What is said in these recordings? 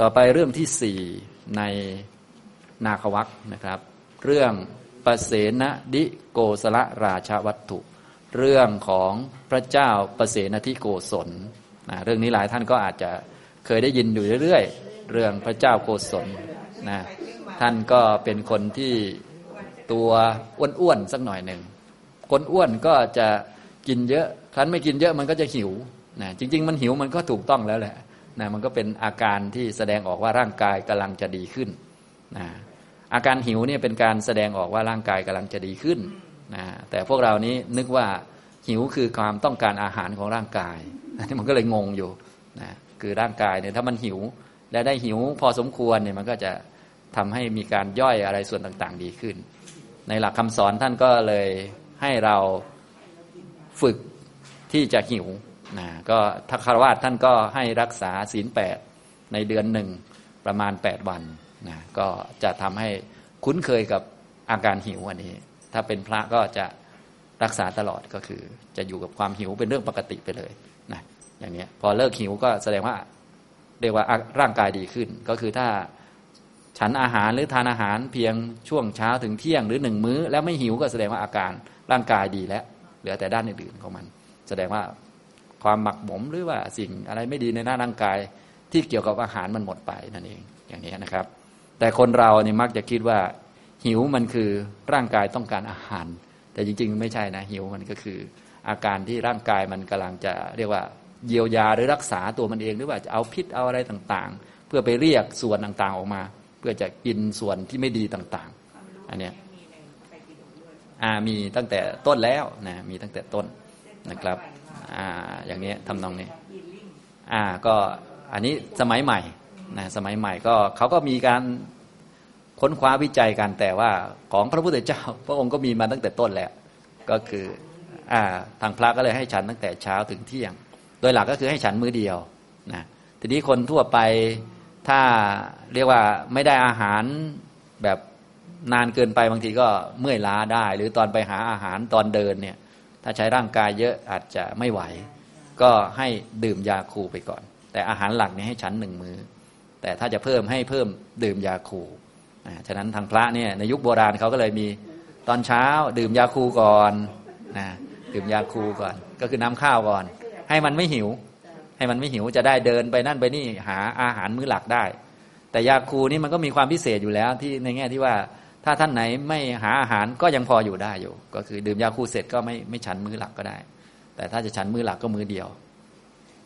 ต่อไปเรื่องที่สี่ในนาควักนะครับ เรื่องปเสนดิโกสละราชวัตถุ เรื่องของพระเจ้าปเสนทิโกศลนะเรื่องนี้หลายท่านก็อาจจะเคยได้ยินอยู่เรื่อยๆ เรื่องพระเจ้าโกศลนะท่านก็เป็นคนที่ตัวอ้วนๆสักหน่อยหนึ่งคนอ้วนก็จะกินเยอะครั้นไม่กินเยอะมันก็จะหิวนะจริง ๆ มันหิวมันก็ถูกต้องแล้วแหละ นะมันก็เป็นอาการที่แสดงออกว่าร่างกายกำลังจะดีขึ้นนะอาการหิวเนี่ยเป็นการแสดงออกว่าร่างกายกำลังจะดีขึ้นนะแต่พวกเรานี้นึกว่าหิวคือความต้องการอาหารของร่างกายนี่มันก็เลยงงอยู่นะคือร่างกายเนี่ยถ้ามันหิวและได้หิวพอสมควรเนี่ยมันก็จะทำให้มีการย่อยอะไรส่วนต่างๆ ดีขึ้น ในหลักคำสอนท่านก็เลยให้เราฝึกที่จะหิว นะก็ทักคารวาสท่านก็ให้รักษาศีลแปดในเดือนหนึ่งประมาณแปดวันนะก็จะทำให้คุ้นเคยกับอาการหิวอันนี้ ถ้าเป็นพระก็จะรักษาตลอดก็คือ จะอยู่กับความหิวเป็นเรื่องปกติไปเลยนะอย่างนี้พอเลิกหิวก็แสดงว่าเรียกว่าร่างกายดีขึ้น ก็คือถ้าฉันอาหารหรือทานอาหารเพียงช่วงเช้าถึงเที่ยงหรือหนึ่งมื้อ แล้วไม่หิวก็แสดงว่าอาการร่างกายดีแล้ว เหลือแต่ด้านอื่นๆของมัน แสดงว่า ความหมักหมมหรือว่าสิ่งอะไรไม่ดีในหน้าร่างกาย ที่เกี่ยวกับอาหารมันหมดไปนั่นเองอย่างนี้นะครับ แต่คนเราเนี่ยมักจะคิดว่า หิวมันคือร่างกายต้องการอาหาร แต่จริง ๆ ไม่ใช่นะหิวมันก็คือ อาการที่ร่างกายมันกำลังจะเรียกว่าเยียวยาหรือรักษาตัวมันเองหรือว่าจะเอาพิษเอาอะไรต่างๆ เพื่อไปเรียกส่วนต่างๆออกมา เพื่อจะกินส่วนที่ไม่ดีต่างๆ อันเนี้ยอ่ามีตั้งแต่ต้นแล้วนะมีตั้งแต่ต้นนะครับ อ่าอย่างนี้ทำนองนี้อ่าก็อันนี้สมัยใหม่นะสมัยใหม่ก็เขาก็มีการค้นคว้าวิจัยกันแต่ว่าของพระพุทธเจ้า พระองค์ก็มีมาตั้งแต่ต้นแล้วก็คืออ่าทางพระก็เลยให้ฉันตั้งแต่เช้าถึงเที่ยง โดยหลักก็คือให้ฉันมื้อเดียวนะทีนี้คนทั่วไปถ้าเรียกว่าไม่ได้อาหารแบบนานเกินไปบางทีก็เมื่อยล้าได้ หรือตอนไปหาอาหารตอนเดินเนี่ย ถ้าใช้ร่างกายเยอะอาจจะไม่ไหว ก็ให้ดื่มยาคูไปก่อน แต่อาหารหลักเนี่ยให้ฉันหนึ่งมือแต่ถ้าจะเพิ่มให้เพิ่มดื่มยาคูฉะนั้นทางพระเนี่ยในยุคโบราณเขาก็เลยมีตอนเช้า ดื่มยาคูก่อนนะดื่มยาคูก่อน ก็คือน้ำข้าวก่อน ให้มันไม่หิว ให้มันไม่หิวจะได้เดินไปนั่นไปนี่หาอาหารมื้อหลักได้ แต่ยาคูนี่มันก็มีความพิเศษอยู่แล้วที่ในแง่ที่ว่า ถ้าท่านไหนไม่หาอาหารก็ยังพออยู่ได้อยู่ ก็คือดื่มยาคูเสร็จก็ไม่ไม่ฉันมื้อหลักก็ได้ แต่ถ้าจะฉันมื้อหลักก็มื้อเดียว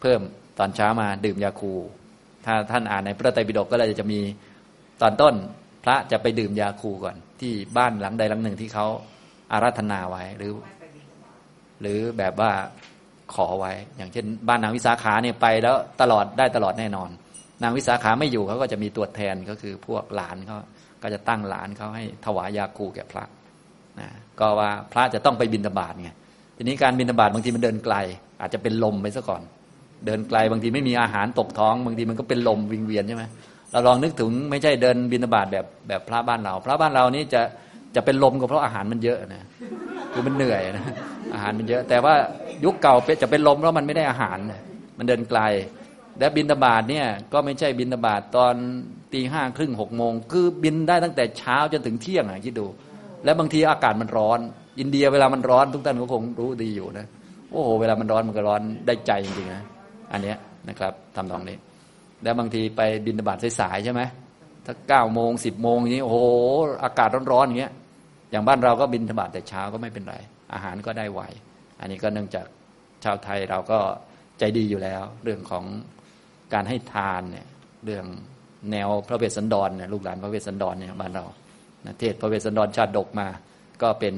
เพิ่มตอนเช้ามาดื่มยาคู ถ้าท่านอ่านในพระไตรปิฎกก็เลยจะมีตอนต้นพระจะไปดื่มยาคูก่อน ที่บ้านหลังใดหลังหนึ่งที่เขาอาราธนาไว้หรือ หรือแบบว่าขอไว้ อย่างเช่น บ้านนางวิสาขาเนี่ยไปแล้วตลอดได้ตลอดแน่นอน นางวิสาขาไม่อยู่เขาก็จะมีตัวแทนก็คือพวกหลานเขา ก็จะตั้งหลานเขาให้ถวายยาคูแก่พระนะก็ว่าพระจะต้องไปบินตบาทไงทีนี้การบินตบาทบางทีมันเดินไกล อาจจะเป็นลมไปซะก่อน เดินไกลบางทีไม่มีอาหารตกท้อง บางทีมันก็เป็นลมวิงเวียนใช่ไหมเราลองนึกถึงไม่ใช่เดินบินตบาทแบบแบบพระบ้านเรา พระบ้านเรานี่จะจะเป็นลมก็เพราะอาหารมันเยอะนะคือมันเหนื่อยนะอาหารมันเยอะ แต่ว่ายุคเก่าจะเป็นลมเพราะมันไม่ได้อาหาร มันเดินไกล และบินตบาทเนี่ยก็ไม่ใช่บินตบาทตอน ตีห้าครึ่งหกโมงคือบินได้ตั้งแต่เช้าจนถึงเที่ยงอะคิดดู แล้วบางทีอากาศมันร้อน อินเดียเวลามันร้อนทุกท่านก็คงรู้ดีอยู่นะโอ้โหเวลามันร้อนมันก็ร้อนได้ใจจริงๆนะอันเนี้ยนะครับทำตรงนี้ แล้วบางทีไปบินบาทสายๆใช่ไหมถ้าเก้าโมงสิบโมงนี้โอ้โหอากาศร้อนๆอย่างเงี้ยอย่างบ้านเราก็บินตบาทแต่เช้าก็ไม่เป็นไร อาหารก็ได้ไวอันนี้ก็เนื่องจากชาวไทยเราก็ใจดีอยู่แล้ว เรื่องของการให้ทานเนี่ยเรื่อง แนวพระเวสสันดรเนี่ยลูกหลานพระเวสสันดรเนี่ยบ้านเราเทศพระเวสสันดรชาติดกมา ก็เป็น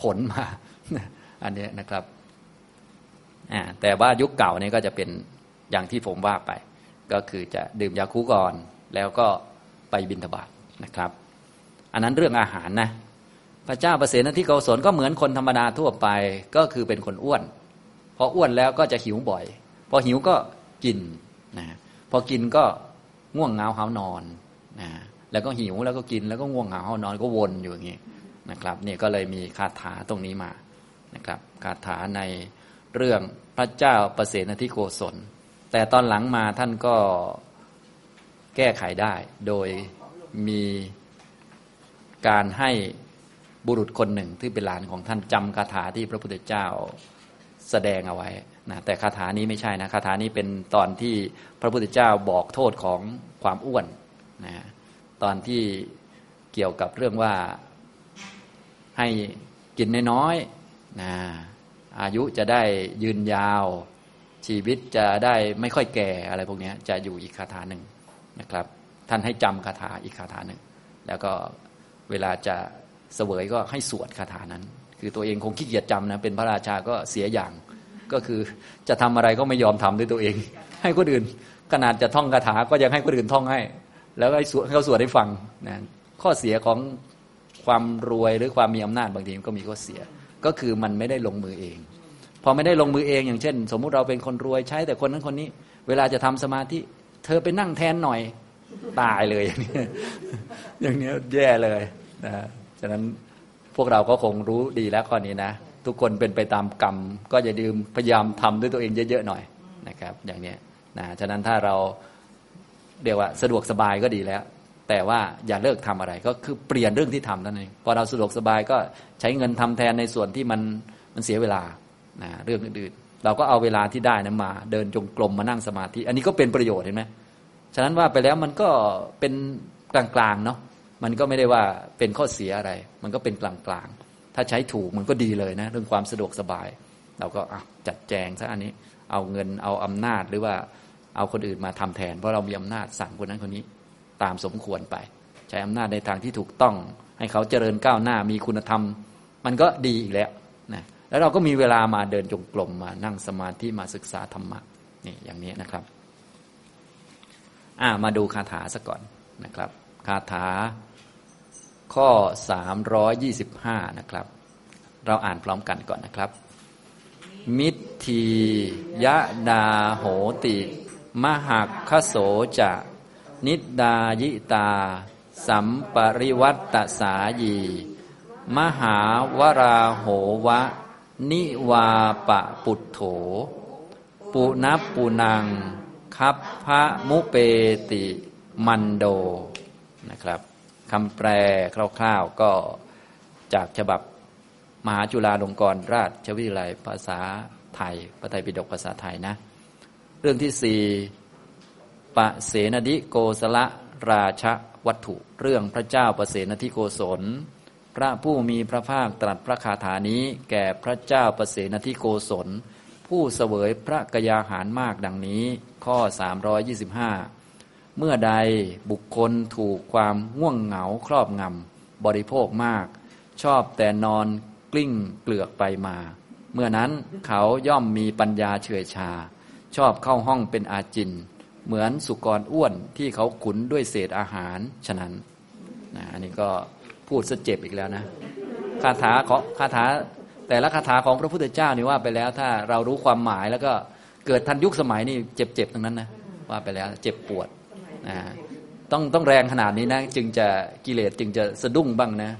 ผลมา อันนี้นะครับแต่ว่ายุคเก่านี่ก็จะเป็นอย่างที่ผมว่าไป ก็คือจะดื่มยาคูก่อน แล้วก็ไปบิณฑบาตนะครับ อันนั้นเรื่องอาหารนะพระเจ้าประเสนที่เกาสนก็เหมือนคนธรรมดาทั่วไป ก็คือเป็นคนอ้วนพออ้วนแล้วก็จะหิวบ่อย พอหิวก็กินนะพอกินก็ ง่วงเหงาหานอนนะแล้วก็หิวแล้วก็กินแล้วก็ง่วงเหงาหานอนก็วนอยู่อย่างนี้นะครับนี่ก็เลยมีคาถาตรงนี้มานะครับคาถาในเรื่องพระเจ้าประเสนทิโกศล แต่ตอนหลังมาท่านก็แก้ไขได้ โดยมีการให้บุรุษคนหนึ่งที่เป็นหลานของท่านจำคาถาที่พระพุทธเจ้าแสดงเอาไว้ นะแต่คาถานี้ไม่ใช่นะคาถานี้เป็นตอนที่พระพุทธเจ้าบอกโทษของความอ้วนนะตอนที่เกี่ยวกับเรื่องว่าให้กินน้อยๆนะอายุจะได้ยืนยาว ชีวิตจะได้ไม่ค่อยแก่อะไรพวกนี้จะอยู่อีกคาถาหนึ่งนะครับ ท่านให้จำคาถาอีกคาถาหนึ่ง แล้วก็เวลาจะเสวยก็ให้สวดคาถานั้น คือตัวเองคงขี้เกียจจำนะเป็นพระราชาก็เสียอย่าง ก็คือจะทำอะไรก็ไม่ยอมทำด้วยตัวเอง ให้คนอื่นขนาดจะท่องคาถาก็ยังให้คนอื่นท่องให้ แล้วให้สวดให้เขาสวดให้ฟังนะข้อเสียของความรวยหรือความมีอำนาจบางทีก็มีข้อเสีย ก็คือมันไม่ได้ลงมือเอง พอไม่ได้ลงมือเองอย่างเช่น สมมุติเราเป็นคนรวยใช้แต่คนนั้นคนนี้ เวลาจะทำสมาธิเธอไปนั่งแทนหน่อยตายเลยอย่างนี้อย่างนี้แย่เลยนะฉะนั้นพวกเราก็คงรู้ดีแล้วข้อนี้นะ ทุกคนเป็นไปตามกรรม ก็อย่าลืมพยายามทำด้วยตัวเองเยอะๆหน่อยนะครับ อย่างนี้นะฉะนั้นถ้าเราเรียกว่าสะดวกสบายก็ดีแล้ว แต่ว่าอย่าเลิกทำอะไรก็คือเปลี่ยนเรื่องที่ทำนั่นเองพอเราสะดวกสบายก็ใช้เงินทำแทนในส่วนที่มันมันเสียเวลานะเรื่องอื่นๆเราก็เอาเวลาที่ได้นะมา เดินจงกรมมานั่งสมาธิอันนี้ก็เป็นประโยชน์เห็นไหมฉะนั้นว่าไปแล้วมันก็เป็นกลางๆเนาะมันก็ไม่ได้ว่าเป็นข้อเสียอะไร มันก็เป็นกลางๆ ถ้าใช้ถูกมันก็ดีเลยนะ เรื่องความสะดวกสบาย เราก็จัดแจงซะอันนี้ เอาเงินเอาอำนาจหรือว่าเอาคนอื่นมาทำแทน เพราะเรามีอำนาจสั่งคนนั้นคนนี้ ตามสมควรไป ใช้อำนาจในทางที่ถูกต้อง ให้เขาเจริญก้าวหน้ามีคุณธรรม มันก็ดีอีกแล้วนะแล้วเราก็มีเวลามาเดินจงกรมมานั่งสมาธิมาศึกษาธรรมะนี่อย่างนี้นะครับอ่ามาดูคาถาซะก่อนนะครับ คาถา ข้อ 325 นะครับ เราอ่านพร้อมกันก่อนนะครับ มิทียะดาโหติ มหักขโสจะ นิดายิตา สัมปริวัตตสายี มหาวราโหวะ นิวาปะปุตโถ ปุนับปุนัง คับพระมุเปติ มันโดนะครับ คำแปลคร่าวๆก็จากฉบับมหาจุฬาลงกรณราชวิทยาลัยภาษาไทยพระไตรปิฎกภาษาไทยนะ เรื่องที่สี่ปะเสนดิโกสละราชวัตถุ เรื่องพระเจ้าประเสนทิโกศล พระผู้มีพระภาคตรัสพระคาถานี้แก่พระเจ้าประเสนทิโกศล ผู้เสวยพระกยาหารมากดังนี้ ข้อ 325 เมื่อใดบุคคลถูกความง่วงเหงาครอบงำบริโภคมาก ชอบแต่นอนกลิ้งเกลือกไปมา เมื่อนั้นเขาย่อมมีปัญญาเฉื่อยชา ชอบเข้าห้องเป็นอาจิน เหมือนสุกรอ้วนที่เขาขุนด้วยเศษอาหาร ฉะนั้นนะอันนี้ก็พูดสเจ็บอีกแล้วนะคาถาของคาถาแต่ละคาถาของพระพุทธเจ้านี่ว่าไปแล้วถ้าเรารู้ความหมายแล้วก็เกิดทันยุคสมัยนี่เจ็บๆทั้งนั้นนะว่าไปแล้วเจ็บปวด นะต้องต้องแรงขนาดนี้นะ จึงจะกิเลสจึงจะสะดุ้งบ้างนะ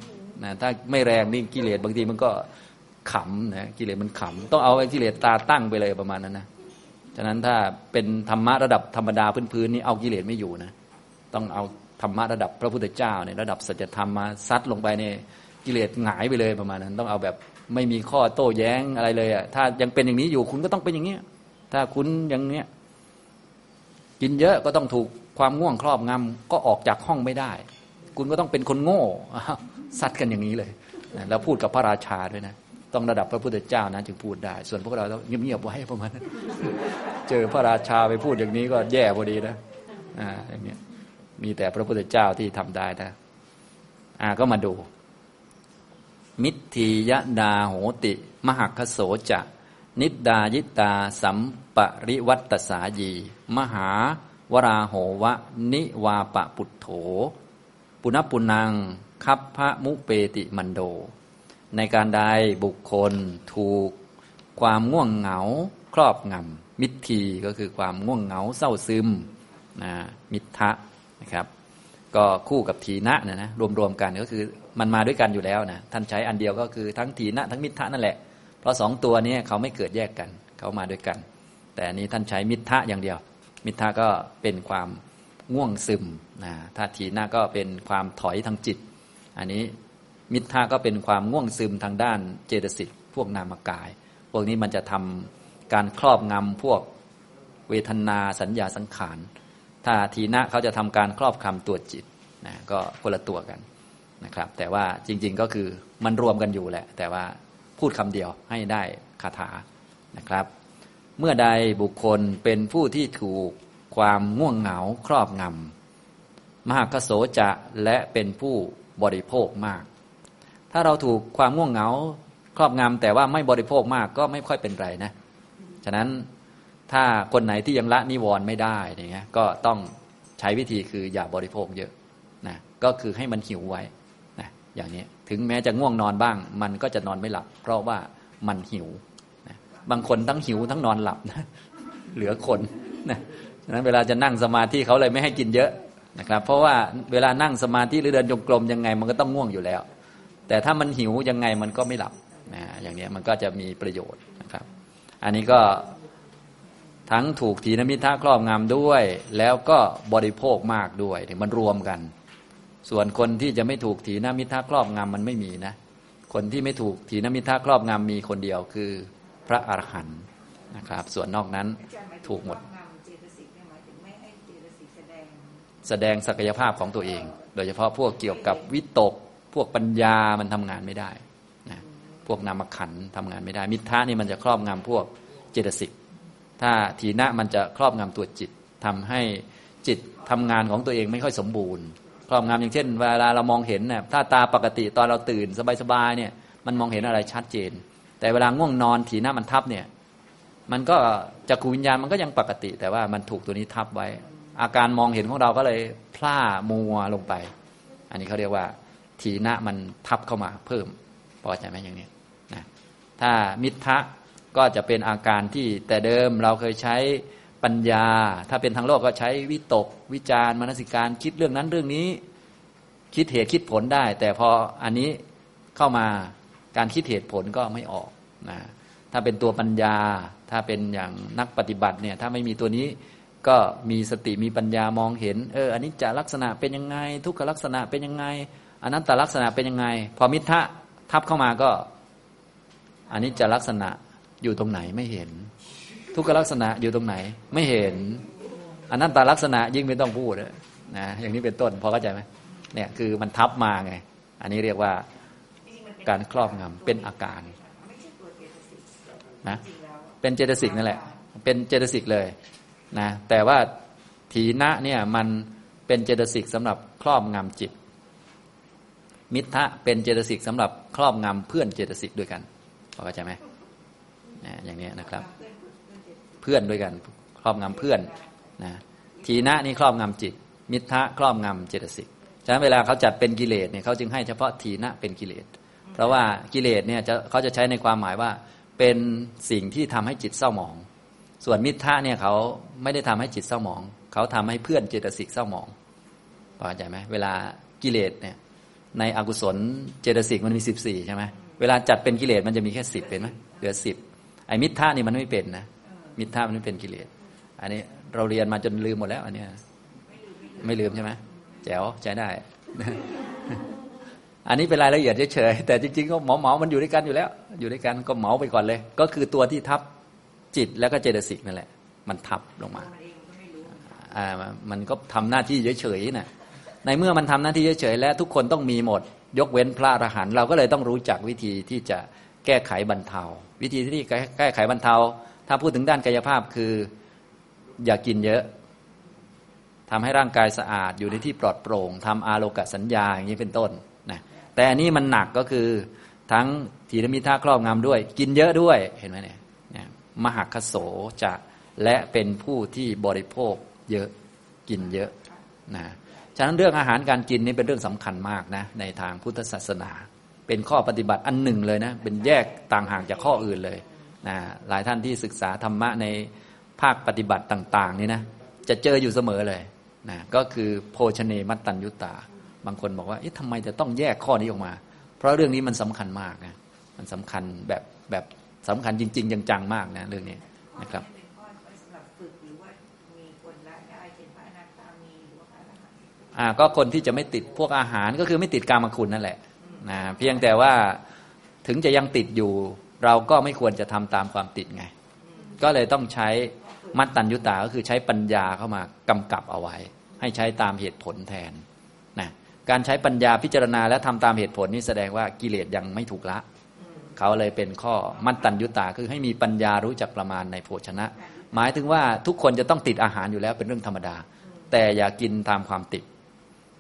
นะถ้าไม่แรงนี่กิเลสบางทีมันก็ขำนะกิเลสมันขำต้องเอากิเลสตาตั้งไปเลยประมาณนั้นนะฉะนั้นถ้าเป็นธรรมะระดับธรรมดาพื้นๆนี่เอากิเลสไม่อยู่นะต้องเอาธรรมะระดับพระพุทธเจ้าเนี่ยระดับสัจธรรมมาซัดลงไปเนี่ยกิเลสหงายไปเลยประมาณนั้น ต้องเอาแบบไม่มีข้อโต้แย้งอะไรเลยอะถ้ายังเป็นอย่างนี้อยู่คุณก็ต้องเป็นอย่างนี้ถ้าคุณอย่างเนี้ยกินเยอะก็ต้องถูก ความง่วงครอบงำก็ออกจากห้องไม่ได้ คุณก็ต้องเป็นคนโง่ซัดกันอย่างนี้เลยแล้วพูดกับพระราชาด้วยนะต้องระดับพระพุทธเจ้านะจึงพูดได้ ส่วนพวกเราต้องเงียบๆไว้ประมาณนั้นเจอพระราชาไปพูดอย่างนี้ก็แย่พอดีนะอ่าอย่างเงี้ยมีแต่พระพุทธเจ้าที่ทำได้นะอ่าก็มาดู มิทียดาโหติ มหักขโสจะ นิดายิตาสัมปริวัตสายี มหา วราโหวะ นิวาปะปุตโถ ปุณปุนัง คับพระมุเปติมันโด ในการใดบุคคลถูก ความง่วงเหงา ครอบงำมิทีก็คือความง่วงเหงาเศร้าซึมนะมิทะนะครับ ก็คู่กับทีนะนะนะรวมๆกันก็คือมันมาด้วยกันอยู่แล้วนะท่านใช้อันเดียวก็คือทั้งทีนะทั้งมิทะนั่นแหละ เพราะสองตัวนี้เขาไม่เกิดแยกกัน เขามาด้วยกัน แต่นี้ท่านใช้มิทะอย่างเดียว มิทธะก็เป็นความง่วงซึมนะถ้าถีนะก็เป็นความถอยทางจิต อันนี้มิทธะก็เป็นความง่วงซึมทางด้านเจตสิกพวกนามกาย พวกนี้มันจะทำการครอบงำพวกเวทนาสัญญาสังขาร ถ้าทีนะเขาจะทำการครอบคำตัวจิตนะก็คนละตัวกันนะครับ แต่ว่าจริง ๆก็คือมันรวมกันอยู่แหละ แต่ว่าพูดคำเดียวให้ได้คาถานะครับ เมื่อใดบุคคลเป็นผู้ที่ถูกความง่วงเหงาครอบงำมหากโสจะและเป็นผู้บริโภคมาก ถ้าเราถูกความง่วงเหงาครอบงำแต่ว่าไม่บริโภคมากก็ไม่ค่อยเป็นไรนะ ฉะนั้นถ้าคนไหนที่ยังละนิวรณ์ไม่ได้อย่างเงี้ยก็ต้องใช้วิธีคืออย่าบริโภคเยอะนะก็คือให้มันหิวไว้นะอย่างนี้ถึงแม้จะง่วงนอนบ้าง มันก็จะนอนไม่หลับ เพราะว่ามันหิว บางคนทั้งหิวทั้งนอนหลับนะเหลือคนนะฉะนั้นเวลาจะนั่งสมาธิเขาเลยไม่ให้กินเยอะนะครับ เพราะว่าเวลานั่งสมาธิหรือเดินจงกรมยังไง มันก็ต้องง่วงอยู่แล้ว แต่ถ้ามันหิวยังไงมันก็ไม่หลับนะอย่างนี้มันก็จะมีประโยชน์นะครับ อันนี้ก็ทั้งถูกถีนมิทะครอบงำด้วย แล้วก็บริโภคมากด้วยมันรวมกัน ส่วนคนที่จะไม่ถูกถีนมิทะครอบงำมันไม่มีนะ คนที่ไม่ถูกถีนมิทะครอบงำมีคนเดียวคือ พระอรหันต์นะครับ ส่วนนอกนั้นถูกหมด แสดงศักยภาพของตัวเอง โดยเฉพาะพวกเกี่ยวกับวิตก พวกปัญญามันทำงานไม่ได้นะพวกนามขันทำงานไม่ได้ มิทธะนี่มันจะครอบงำพวกเจตสิกถ้าทีนะมันจะครอบงำตัวจิตทำให้จิตทำงานของตัวเองไม่ค่อยสมบูรณ์ ครอบงำอย่างเช่น เวลาเรามองเห็นเนี่ยถ้าตาปกติตอนเราตื่นสบายๆเนี่ยมันมองเห็นอะไรชัดเจน แต่เวลาง่วงนอนทีนะมันทับเนี่ย มันก็จักรวิญญาณมันก็ยังปกติ แต่ว่ามันถูกตัวนี้ทับไว้ อาการมองเห็นของเราก็เลยพล่ามัวลงไป อันนี้เขาเรียกว่าทีนะมันทับเข้ามาเพิ่มพอใจไหมอย่างนี้นะถ้ามิทะก็จะเป็นอาการที่แต่เดิมเราเคยใช้ปัญญา ถ้าเป็นทางโลกก็ใช้วิตก วิจารมนสิการคิดเรื่องนั้นเรื่องนี้ คิดเหตุคิดผลได้ แต่พออันนี้เข้ามา การคิดเหตุผลก็ไม่ออกนะถ้าเป็นตัวปัญญา ถ้าเป็นอย่างนักปฏิบัติเนี่ยถ้าไม่มีตัวนี้ก็มีสติมีปัญญามองเห็นเอออันนี้จะลักษณะเป็นยังไง ทุกขลักษณะเป็นยังไงอันนั้นแต่ลักษณะเป็นยังไง พอมิทะทับเข้ามาก็อันนี้จะลักษณะอยู่ตรงไหนไม่เห็น ทุกขลักษณะอยู่ตรงไหน ไม่เห็นอันนั้นแต่ลักษณะยิ่งไม่ต้องพูดนะอย่างนี้เป็นต้นพอเข้าใจไหมเนี่ยคือมันทับมาไง อันนี้เรียกว่า การครอบงำเป็นอาการนะเป็นเจตสิกนั่นแหละ เป็นเจตสิกเลยนะแต่ว่าถีนะเนี่ยมันเป็นเจตสิกสำหรับครอบงำจิต มิทะเป็นเจตสิกสำหรับครอบงำเพื่อนเจตสิกด้วยกันเข้าใจไหมนะอย่างนี้นะครับ เพื่อนด้วยกันครอบงำเพื่อนนะทีนะนี่ครอบงำจิต มิทะครอบงำเจตสิกฉะนั้นเวลาเขาจัดเป็นกิเลสเนี่ยเขาจึงให้เฉพาะทีนะเป็นกิเลส เพราะว่ากิเลสเนี่ยเขาจะใช้ในความหมายว่าเป็นสิ่งที่ทำให้จิตเศร้าหมอง ส่วนมิทธะเนี่ยเขาไม่ได้ทำให้จิตเศร้าหมอง เขาทำให้เพื่อนเจตสิกเศร้าหมองพอใจไหมเวลากิเลสเนี่ยในอกุศลเจตสิกมันมีสิบสี่ใช่ไหมเวลาจัดเป็นกิเลสมันจะมีแค่สิบเป็นไหมเหลือสิบไอ้มิทธะนี่มันไม่เป็นนะมิทธะมันไม่เป็นกิเลสอันนี้เราเรียนมาจนลืมหมดแล้ว อันนี้ไม่ลืมใช่ไหมแจ๋วใช้ได้ อันนี้เป็นรายละเอียดเฉยๆแต่จริงๆก็หมอเหมามันอยู่ด้วยกันอยู่แล้ว อยู่ด้วยกันก็เหมาไปก่อนเลย ก็คือตัวที่ทับจิตแล้วก็เจตสิกนั่นแหละ มันทับลงมาอ่ามันก็ทำหน้าที่เฉยๆนะในเมื่อมันทำหน้าที่เฉยๆและทุกคนต้องมีหมด ยกเว้นพระอรหันต์เราก็เลยต้องรู้จักวิธีที่จะแก้ไขบรรเทา วิธีที่แก้ไขบรรเทา ถ้าพูดถึงด้านกายภาพคือ อย่ากินเยอะทำให้ร่างกายสะอาดอยู่ในที่ปลอดโปร่งทำอาโลกสัญญาอย่างนี้เป็นต้น แต่อันนี้มันหนักก็คือทั้งถีนมิท่าครอบงำด้วย กินเยอะด้วยเห็นไหมเนี่ยมหคโสจะและเป็นผู้ที่บริโภคเยอะกินเยอะนะฉะนั้นเรื่องอาหารการกินนี่เป็นเรื่องสำคัญมากนะในทางพุทธศาสนา เป็นข้อปฏิบัติอันหนึ่งเลยนะเป็นแยกต่างห่างจากข้ออื่นเลยนะหลายท่านที่ศึกษาธรรมะในภาคปฏิบัติต่าง ๆ นี่นะจะเจออยู่เสมอเลยนะก็คือโภชเนมัตตัญยุตา บางคนบอกว่าเอ๊ะทำไมจะต้องแยกข้อนี้ออกมา เพราะเรื่องนี้มันสำคัญมากนะมันสำคัญแบบแบบสำคัญจริง ๆ จังๆมากนะเรื่องนี้นะครับอ่าก็คนที่จะไม่ติดพวกอาหารก็คือไม่ติดกามคุณนั่นแหละนะเพียงแต่ว่าถึงจะยังติดอยู่ เราก็ไม่ควรจะทำตามความติดไง ก็เลยต้องใช้มัตตัญญุตาก็คือใช้ปัญญาเข้ามากำกับเอาไว้ ให้ใช้ตามเหตุผลแทนนะ การใช้ปัญญาพิจารณาและทำตามเหตุผลนี่แสดงว่ากิเลสยังไม่ถูกละ เขาเลยเป็นข้อมัตตัญญุตาคือให้มีปัญญารู้จักประมาณในโภชนะ หมายถึงว่าทุกคนจะต้องติดอาหารอยู่แล้วเป็นเรื่องธรรมดา แต่อย่ากินตามความติด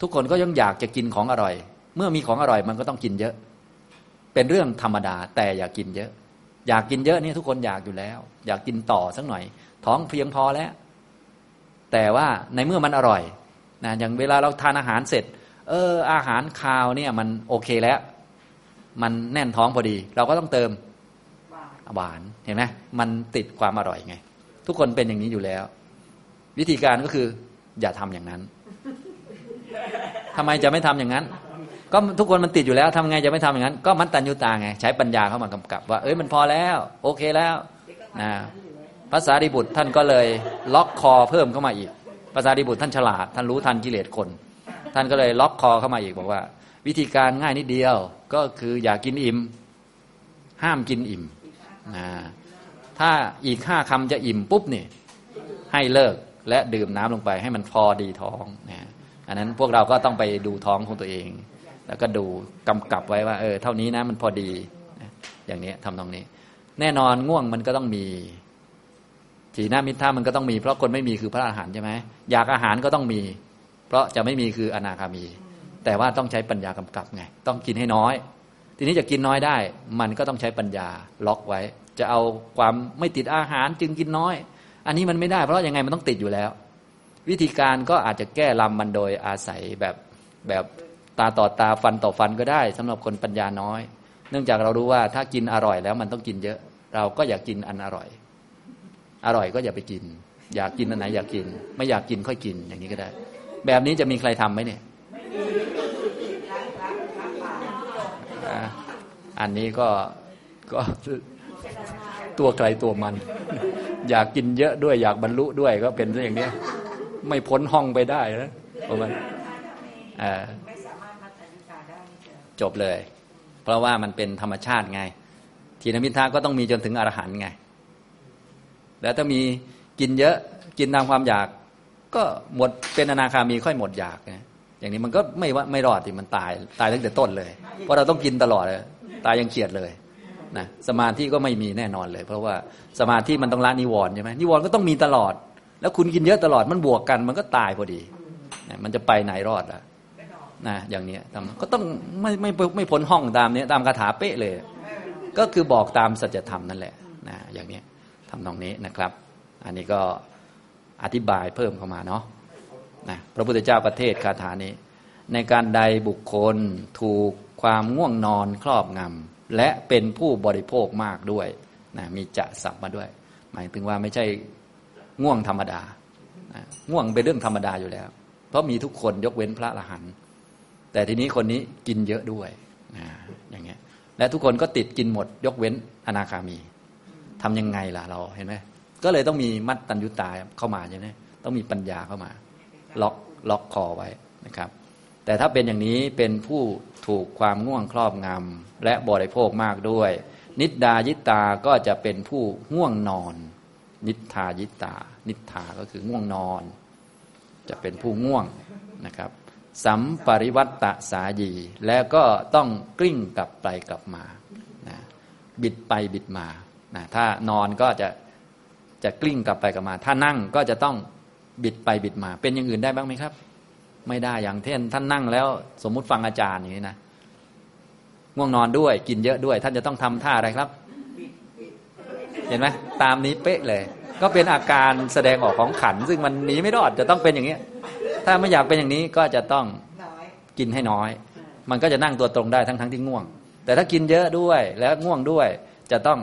ทุกคนก็ยังอยากจะกินของอร่อย เมื่อมีของอร่อยมันก็ต้องกินเยอะ เป็นเรื่องธรรมดา แต่อย่ากินเยอะ อยากกินเยอะนี่ทุกคนอยากอยู่แล้ว อยากกินต่อสักหน่อย ท้องเพียงพอแล้ว แต่ว่าในเมื่อมันอร่อยนะอย่างเวลาเราทานอาหารเสร็จ เอออาหารคาวเนี่ยมันโอเคแล้ว มันแน่นท้องพอดี เราก็ต้องเติมหวานเห็นไหมมันติดความอร่อยไง ทุกคนเป็นอย่างนี้อยู่แล้ว วิธีการก็คือ อย่าทำอย่างนั้นทำไมจะไม่ทำอย่างนั้น ก็ทุกคนมันติดอยู่แล้วทำไงจะไม่ทำอย่างนั้น ก็มัตตัญญูตาไง ใช้ปัญญาเข้ามากำกับ ว่าเอ้ยมันพอแล้ว โอเคแล้วนะภาษาดิบุตรท่านก็เลย ล็อกคอเพิ่มเข้ามาอีกภาษาดิบุตรท่านฉลาด ท่านรู้ทันกิเลสคน ท่านก็เลยล็อกคอเข้ามาอีกบอกว่า วิธีการง่ายนิดเดียวก็คืออย่ากินอิ่ม ห้ามกินอิ่มนะถ้าอีกห้าคำจะอิ่มปุ๊บนี่ให้เลิกและดื่มน้ำลงไปให้มันพอดีท้องนะอันนั้นพวกเราก็ต้องไปดูท้องของตัวเอง แล้วก็ดูกำกับไว้ว่า เออเท่านี้นะมันพอดีอย่างนี้ทำตรงนี้ แน่นอนง่วงมันก็ต้องมีทีหน้ามิท่ามันก็ต้องมี เพราะคนไม่มีคือพระอาหารใช่ไหมอยากอาหารก็ต้องมี เพราะจะไม่มีคืออนาคามี แต่ว่าต้องใช้ปัญญากำกับไงต้องกินให้น้อย ทีนี้จะกินน้อยได้ มันก็ต้องใช้ปัญญาล็อกไว้ จะเอาความไม่ติดอาหารจึงกินน้อย อันนี้มันไม่ได้เพราะยังไงมันต้องติดอยู่แล้ว วิธีการก็อาจจะแก้ลำมันโดยอาศัยแบบแบบตาต่อตาฟันต่อฟันก็ได้สำหรับคนปัญญาน้อย เนื่องจากเรารู้ว่าถ้ากินอร่อยแล้วมันต้องกินเยอะ เราก็อยากกินอันอร่อย อร่อยก็อย่าไปกิน อยากกินอันไหนอยากกิน ไม่อยากกินค่อยกินอย่างนี้ก็ได้ แบบนี้จะมีใครทำไหมเนี่ยอันนี้ก็ก็ตัวใครตัวมัน อยากกินเยอะด้วยอยากบรรลุด้วยก็เป็นอย่างนี้ไม่พ้นห้องไปได้นะประมาณจบเลย เพราะว่ามันเป็นธรรมชาติไง ทีนมิทาก็ต้องมีจนถึงอรหันต์ไง แล้วถ้ามีกินเยอะกินตามความอยาก ก็หมดเป็นอนาคามีค่อยหมดอยากไงอย่างนี้มันก็ไม่ว่าไม่รอดที่มันตายตายตั้งแต่ต้นเลย เพราะเราต้องกินตลอดเลยตายยังเขียดเลยนะสมาธิก็ไม่มีแน่นอนเลย เพราะว่าสมาธิมันต้องละนิวรณ์ใช่ไหมนิวรณ์ก็ต้องมีตลอด แล้วคุณกินเยอะตลอดมันบวกกัน มันก็ตายพอดีนะมันจะไปไหนรอดล่ะนะอย่างนี้ก็ต้องไม่ไม่ไม่พ้นห้องตามนี้ตามคาถาเป๊ะเลย ก็คือบอกตามสัจธรรมนั่นแหละนะอย่างนี้ทำตรงนี้นะครับ อันนี้ก็ อธิบายเพิ่มเข้ามาเนาะนะพระพุทธเจ้าประเทศคาถานี้ ในการใดบุคคลถูกความง่วงนอนครอบงำและเป็นผู้บริโภคมากด้วยนะมีจะสับมาด้วย หมายถึงว่าไม่ใช่ง่วงธรรมดานะง่วงเป็นเรื่องธรรมดาอยู่แล้ว เพราะมีทุกคนยกเว้นพระอรหันต์แต่ทีนี้คนนี้กินเยอะด้วยนะอย่างเงี้ยและทุกคนก็ติดกินหมด ยกเว้นอนาคามีทํำยังไงล่ะเราเห็นไหม ก็เลยต้องมีมัตตัญญุตาเข้ามาใช่ไหมต้องมีปัญญาเข้ามา ล็อกล็อกคอไว้นะครับ แต่ถ้าเป็นอย่างนี้เป็นผู้ถูกความง่วงครอบงำและบริโภคมากด้วย นิดายิตาก็จะเป็นผู้ง่วงนอน นิทายิตา นิทาก็คือง่วงนอน จะเป็นผู้ง่วงนะครับ สัมปริวัตตสายีแล้วก็ต้องกลิ้งกลับไปกลับมานะบิดไปบิดมานะถ้านอนก็จะ จะกลิ้งกลับไปกลับมา ถ้านั่งก็จะต้องบิดไปบิดมา เป็นอย่างอื่นได้บ้างไหมครับ ไม่ได้อย่างเช่นท่านนั่งแล้วสมมุติฟังอาจารย์อย่างนี้นะง่วงนอนด้วยกินเยอะด้วย ท่านจะต้องทำท่าอะไรครับ เห็นไหมตามนี้เป๊ะเลย ก็เป็นอาการแสดงออกของขัน ซึ่งมันหนีไม่รอดจะต้องเป็นอย่างนี้ ถ้าไม่อยากเป็นอย่างนี้ก็จะต้องกินให้น้อย มันก็จะนั่งตัวตรงได้ทั้งทั้งที่ง่วง แต่ถ้ากินเยอะด้วยแล้วง่วงด้วยจะต้อง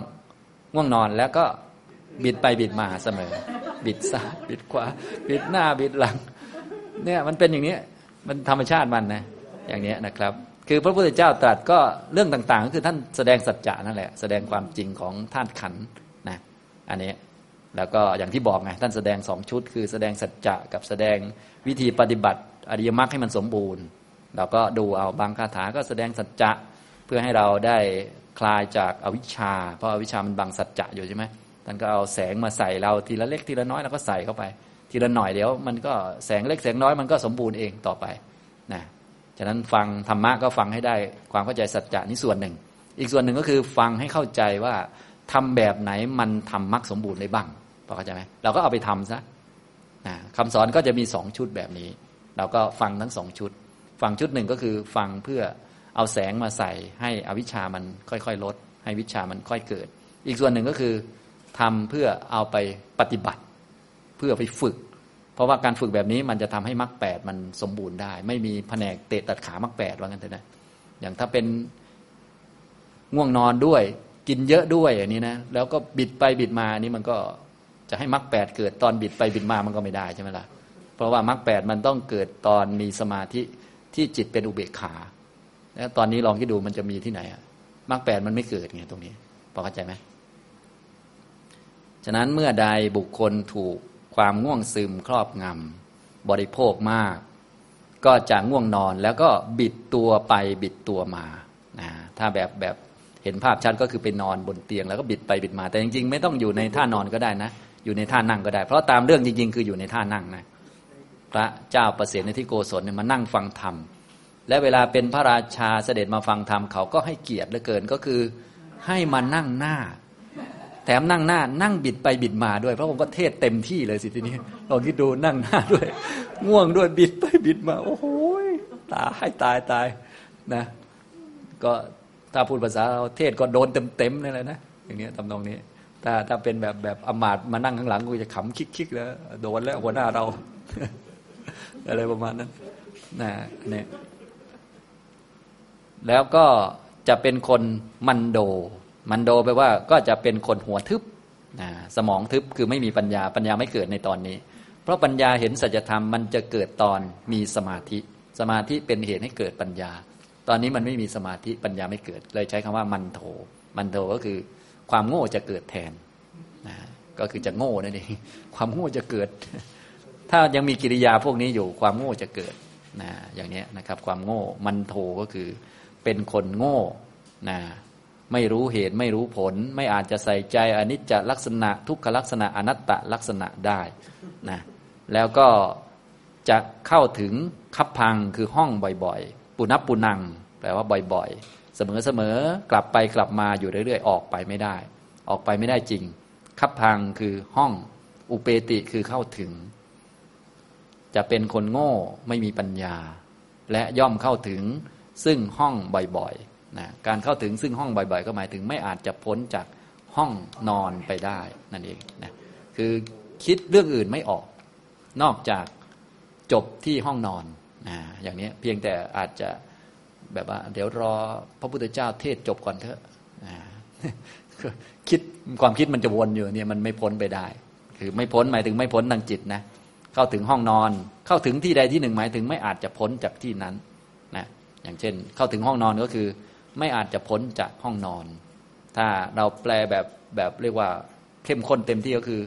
ง่วงนอนแล้วก็ บิดไปบิดมาเสมอ บิดซ้ายบิดขวา บิดหน้าบิดหลัง เนี่ยมันเป็นอย่างนี้มันธรรมชาติมันนะอย่างนี้นะครับ คือพระพุทธเจ้าตรัสก็เรื่องต่างๆ ก็คือท่านแสดงสัจจะนั่นแหละ แสดงความจริงของท่านขันนะอันนี้แล้วก็อย่างที่บอกไงท่านแสดงสองชุด คือแสดงสัจจะกับแสดงวิธีปฏิบัติอริยมรรคให้มันสมบูรณ์เราก็ดูเอาบางคาถาก็แสดงสัจจะเพื่อให้เราได้คลายจากอวิชชา เพราะอาวิชชามันบังสัจจะอยู่ใช่ไหม ท่านก็เอาแสงมาใส่เราทีละเล็กทีละน้อยแล้วก็ใส่เข้าไป ทีละหน่อยเดี๋ยว มันก็แสงเล็กแสงน้อยมันก็สมบูรณ์เองต่อไปนะฉะนั้นฟังธรรมะก็ฟังให้ได้ความเข้าใจสัจจะนี่ส่วนหนึ่ง อีกส่วนหนึ่งก็คือฟังให้เข้าใจว่าทำแบบไหนมันทำมรรคสมบูรณ์ได้บ้างพอเข้าใจไหมเราก็เอาไปทำซะนะคำสอนก็จะมีสองชุดแบบนี้ เราก็ฟังทั้งสองชุด ฟังชุดหนึ่งก็คือฟังเพื่อเอาแสงมาใส่ให้อวิชามันค่อยๆ ลด ให้วิชามันค่อยเกิด อีกส่วนหนึ่งก็คือ ทำเพื่อเอาไปปฏิบัติ เพื่อไปฝึก เพราะว่าการฝึกแบบนี้มันจะทำให้มรรคแปดมันสมบูรณ์ได้ ไม่มีแผนกเตะตัดขามรรคแปดว่างั้นเถอะนะอย่างถ้าเป็นง่วงนอนด้วย กินเยอะด้วยอย่างนี้นะแล้วก็บิดไปบิดมานี่มันก็จะให้มรรคแปดเกิดตอนบิดไปบิดมามันก็ไม่ได้ใช่ไหมล่ะเพราะว่ามรรคแปดมันต้องเกิดตอนมีสมาธิที่จิตเป็นอุเบกขาแล้วตอนนี้ลองคิดดูมันจะมีที่ไหนอะมรรคแปดมันไม่เกิดไงตรงนี้พอเข้าใจไหม ฉะนั้นเมื่อใดบุคคลถูกความง่วงซึมครอบงำบริโภคมาก ก็จะง่วงนอนแล้วก็บิดตัวไปบิดตัวมานะถ้าแบบแบบเห็นภาพชัดก็คือไปนอนบนเตียงแล้วก็บิดไปบิดมา แต่จริงๆ ไม่ต้องอยู่ในท่านอนก็ได้นะ อยู่ในท่านั่งก็ได้ เพราะตามเรื่องจริง ๆ คืออยู่ในท่านั่งนะพระเจ้าประเสริฐในที่โกศลเนี่ยมานั่งฟังธรรมและเวลาเป็นพระราชาเสด็จมาฟังธรรมเขาก็ให้เกียรติเหลือเกินก็คือ ให้มานั่งหน้า ถมนั่งหน้านั่งบิดไปบิดมาด้วยพระองค์ก็เทศเต็มที่เลยสิทีนี้ลองคิดดูนั่งหน้าด้วย ง่วงด้วยบิดไปบิดมา โอ้โหตายให้ตายตายนะ ก็ถ้าพูดภาษาเราเทศก็โดนเต็มๆนั่นแหละนะอย่างนี้ทำนองนี้ ถ้าถ้าเป็นแบบแบบอมาตมานั่งข้างหลังกูจะขำคิกๆแล้วโดนแล้วหัวหน้าเรา อะไรประมาณนั้นนะเนี่ยแล้วก็จะเป็นคนมันโด มันโดแปลว่าก็จะเป็นคนหัวทึบนะสมองทึบคือไม่มีปัญญาปัญญาไม่เกิดในตอนนี้ เพราะปัญญาเห็นสัจธรรมมันจะเกิดตอนมีสมาธิ สมาธิเป็นเหตุให้เกิดปัญญา ตอนนี้มันไม่มีสมาธิปัญญาไม่เกิด เลยใช้คำว่ามันโถ มันโถก็คือความโง่จะเกิดแทนนะก็คือจะโง่นั่นเองความโง่จะเกิด ถ้ายังมีกิริยาพวกนี้อยู่ความโง่จะเกิดนะอย่างนี้นะครับ ความโง่มันโถก็คือเป็นคนโง่นะ ไม่รู้เหตุไม่รู้ผล ไม่อาจจะใส่ใจอนิจจลักษณะ ทุกขลักษณะอนัตตลักษณะได้นะแล้วก็จะเข้าถึงคับพังคือห้องบ่อยๆ ปุนับปุนัง แปลว่าบ่อยๆ เสมอๆ กลับไปกลับมาอยู่เรื่อยๆ ออกไปไม่ได้ ออกไปไม่ได้จริง คับพังคือห้องอุเปติคือเข้าถึง จะเป็นคนโง่ไม่มีปัญญา และย่อมเข้าถึงซึ่งห้องบ่อยๆ นะการเข้าถึงซึ่งห้องบ่อย ๆ ก็หมายถึงไม่อาจจะพ้นจากห้องนอนไปได้นั่นเองนะคือคิดเรื่องอื่นไม่ออก นอกจากจบที่ห้องนอนนะอย่างนี้เพียงแต่อาจจะแบบว่า เดี๋ยวรอพระพุทธเจ้าเทศจบก่อนเถอะคิดความคิดมันจะวนอยู่เนี่ยมันไม่พ้นไปได้ คือไม่พ้นหมายถึงไม่พ้นทางจิตนะเข้าถึงห้องนอน เข้าถึงที่ใดที่หนึ่งหมายถึงไม่อาจจะพ้นจากที่นั้นนะอย่างเช่น เข้าถึงห้องนอนก็คือ ไม่อาจจะพ้นจากห้องนอน ถ้าเราแปลแบบแบบเรียกว่าเข้มข้นเต็มที่ก็คือ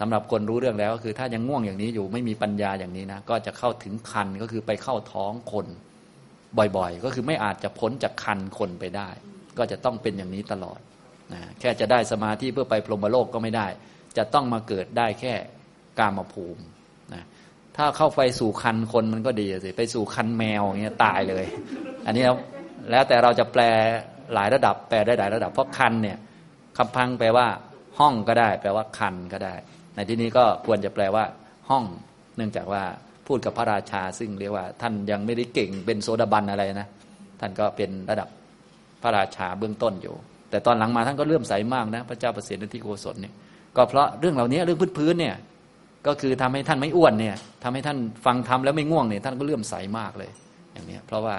สำหรับคนรู้เรื่องแล้วก็คือ ถ้ายังง่วงอย่างนี้อยู่ไม่มีปัญญาอย่างนี้นะก็จะเข้าถึงคันก็คือไปเข้าท้องคน บ่อยๆ ก็คือไม่อาจจะพ้นจากคันคนไปได้ ก็จะต้องเป็นอย่างนี้ตลอดนะแค่จะได้สมาธิเพื่อไปพรหมโลกก็ไม่ได้ จะต้องมาเกิดได้แค่กามภูมินะถ้าเข้าไปสู่คันคนมันก็ดีสิไปสู่คันแมวอย่างเงี้ยตายเลย อันนี้ แล้วแต่เราจะแปลหลายระดับ แปลได้หลายระดับ เพราะคันเนี่ยคำพังแปลว่าห้องก็ได้ แปลว่าคันก็ได้ ในที่นี้ก็ควรจะแปลว่าห้อง เนื่องจากว่าพูดกับพระราชา ซึ่งเรียกว่า ท่านยังไม่ได้เก่งเป็นโซดาบันอะไรนะท่านก็เป็นระดับพระราชาเบื้องต้นอยู่ แต่ตอนหลังมาท่านก็เลื่อมใสมากนะ พระเจ้าประเสริที่โกศลเนี่ยก็เพราะเรื่องเหล่านี้เรื่องพื้นๆเนี่ยก็คือทำให้ท่านไม่อ้วนเนี่ยทำให้ท่านฟังทำแล้วไม่ง่วงเนี่ยท่านก็เลื่อมใสมากเลย อย่างนี้เพราะว่า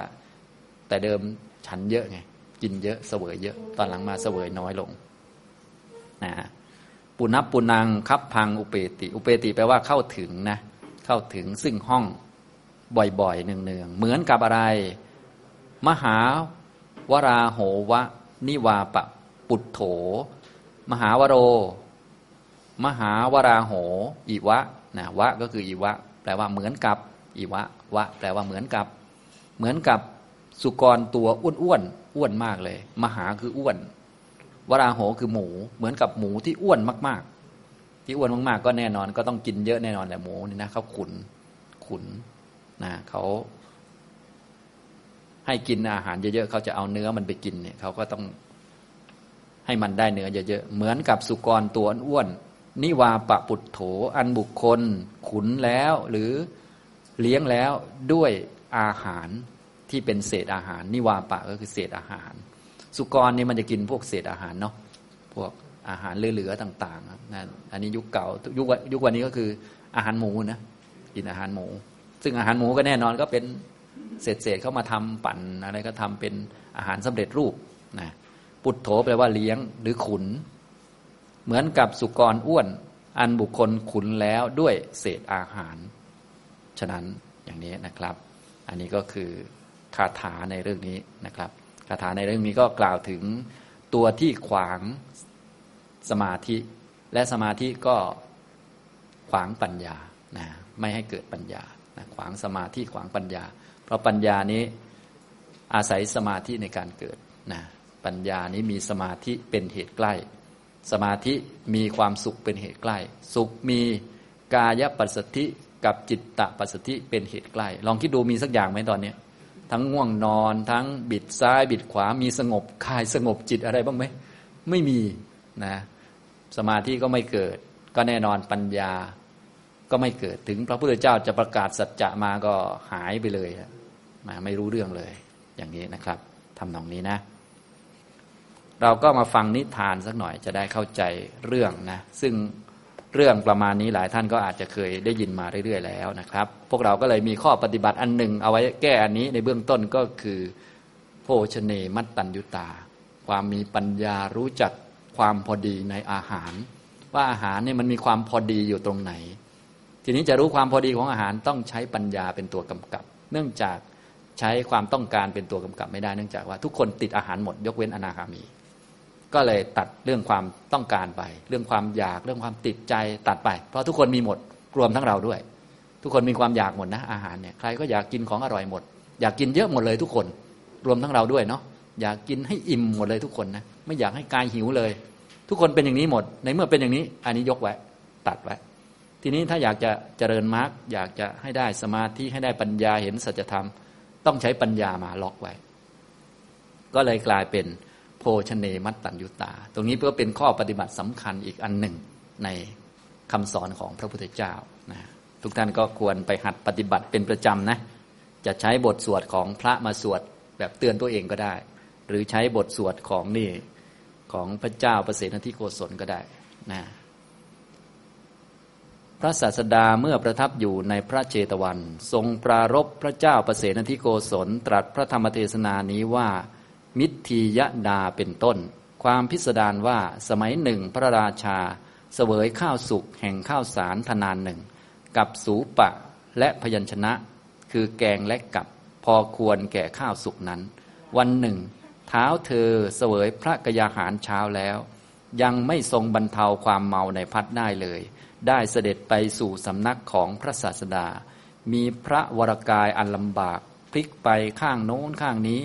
แต่เดิมฉันเยอะไงกินเยอะเสวยเยอะ ตอนหลังมาเสวยน้อยลงนะฮะปุนับปุนังคับพังอุเปติ อุเปติแปลว่าเข้าถึงนะ เข้าถึงซึ่งห้องบ่อยๆเนืองๆเหมือนกับอะไร มหาวราโหวะ นิวาปะปุตโถ มหาวโร มหาวราโหอิวะนะวะก็คืออิวะ แปลว่าเหมือนกับอีวะวะ แปลว่าเหมือนกับ เหมือนกับ สุกรตัวอ้วนอ้วนอ้วนมากเลย มหาคืออ้วน วราโหคือหมู เหมือนกับหมูที่อ้วนมาก ๆ ที่อ้วนมาก ๆ ก็แน่นอน ก็ต้องกินเยอะแน่นอนแหละหมูนี่นะเขาขุนขุนนะเขาให้กินอาหารเยอะๆเขาจะเอาเนื้อมันไปกินเนี่ยเขาก็ต้องให้มันได้เนื้อเยอะๆเหมือนกับสุกรตัวอ้วนนิวาปะปุตโถ อันบุคคล ขุนแล้วหรือเลี้ยงแล้วด้วยอาหาร ที่เป็นเศษอาหาร นิวาปะก็คือเศษอาหาร สุกรนี่มันจะกินพวกเศษอาหารเนาะพวกอาหารเหลือๆต่างๆครับนั่นอันนี้ยุคเก่ายุคยุควันนี้ก็คืออาหารหมูนะกินอาหารหมู ซึ่งอาหารหมูก็แน่นอนก็เป็นเศษเศษเข้ามาทำปั่นอะไรก็ทำเป็นอาหารสำเร็จรูปนะปุตโถแปลว่าเลี้ยงหรือขุน เหมือนกับสุกรอ้วน อันบุคคลขุนแล้วด้วยเศษอาหาร ฉะนั้นอย่างนี้นะครับ อันนี้ก็คือ คาถาในเรื่องนี้นะครับคาถาในเรื่องนี้ก็กล่าวถึงตัวที่ขวางสมาธิ และสมาธิก็ขวางปัญญานะไม่ให้เกิดปัญญานะขวางสมาธิขวางปัญญา เพราะปัญญานี้อาศัยสมาธิในการเกิดนะปัญญานี้มีสมาธิเป็นเหตุใกล้ สมาธิมีความสุขเป็นเหตุใกล้ สุขมีกายปัสสธิกับจิตตปัสสธิเป็นเหตุใกล้ ลองคิดดูมีสักอย่างไหมตอนนี้ ทั้งง่วงนอน ทั้งบิดซ้ายบิดขวามีสงบกายสงบจิตอะไรบ้างไหมไม่มีนะสมาธิก็ไม่เกิด ก็แน่นอนปัญญาก็ไม่เกิดถึงพระพุทธเจ้าจะประกาศสัจจะมาก็หายไปเลยมาไม่รู้เรื่องเลย อย่างนี้นะครับทำนองนี้นะ เราก็มาฟังนิทานสักหน่อยจะได้เข้าใจเรื่องนะ ซึ่ง เรื่องประมาณนี้หลายท่านก็อาจจะเคยได้ยินมาเรื่อยๆแล้วนะครับ พวกเราก็เลยมีข้อปฏิบัติอันหนึ่งเอาไว้แก้อันนี้ในเบื้องต้นก็คือโภชเนมัตตัญยุตา ความมีปัญญารู้จักความพอดีในอาหาร ว่าอาหารเนี่ยมันมีความพอดีอยู่ตรงไหน ทีนี้จะรู้ความพอดีของอาหารต้องใช้ปัญญาเป็นตัวกำกับ เนื่องจากใช้ความต้องการเป็นตัวกำกับไม่ได้เนื่องจากว่าทุกคนติดอาหารหมดยกเว้นอนาคามี ก็เลยตัดเรื่องความต้องการไป เรื่องความอยากเรื่องความติดใจตัดไป เพราะทุกคนมีหมดรวมทั้งเราด้วย ทุกคนมีความอยากหมดนะ อาหารเนี่ยใครก็อยากกินของอร่อยหมด อยากกินเยอะหมดเลยทุกคน รวมทั้งเราด้วยเนาะอยากกินให้อิ่มหมดเลยทุกคนนะไม่อยากให้กายหิวเลย ทุกคนเป็นอย่างนี้หมด ในเมื่อเป็นอย่างนี้ อันนี้ยกไว้ ตัดไว้ ทีนี้ถ้าอยากจะเจริญมรรคอยากจะให้ได้สมาธิให้ได้ปัญญาเห็นสัจธรรม ต้องใช้ปัญญามาล็อกไว้ ก็เลยกลายเป็น โภชเนมัตตัญยุตา ตรงนี้ก็เป็นข้อปฏิบัติสำคัญอีกอันหนึ่งในคำสอนของพระพุทธเจ้านะทุกท่านก็ควรไปหัดปฏิบัติเป็นประจำนะจะใช้บทสวดของพระมาสวดแบบเตือนตัวเองก็ได้ หรือใช้บทสวดของนี่ของพระเจ้าประเสนทิโกศลก็ได้นะพระศาสดาเมื่อประทับอยู่ในพระเจตวัน ทรงปรารบพระเจ้าประเสนทิโกศลตรัสพระธรรมเทศนานี้ว่า มิทียดาเป็นต้น ความพิสดารว่าสมัยหนึ่งพระราชา เสวยข้าวสุกแห่งข้าวสารทนานหนึ่ง กับสูปะและพยัญชนะ คือแกงและกับพอควรแก่ข้าวสุกนั้น วันหนึ่ง เท้าเธอเสวยพระกยาหารเช้าแล้ว ยังไม่ทรงบรรเทาความเมาในพัดได้เลย ได้เสด็จไปสู่สำนักของพระศาสดา มีพระวรกายอันลำบากพลิกไปข้างโน้นข้างนี้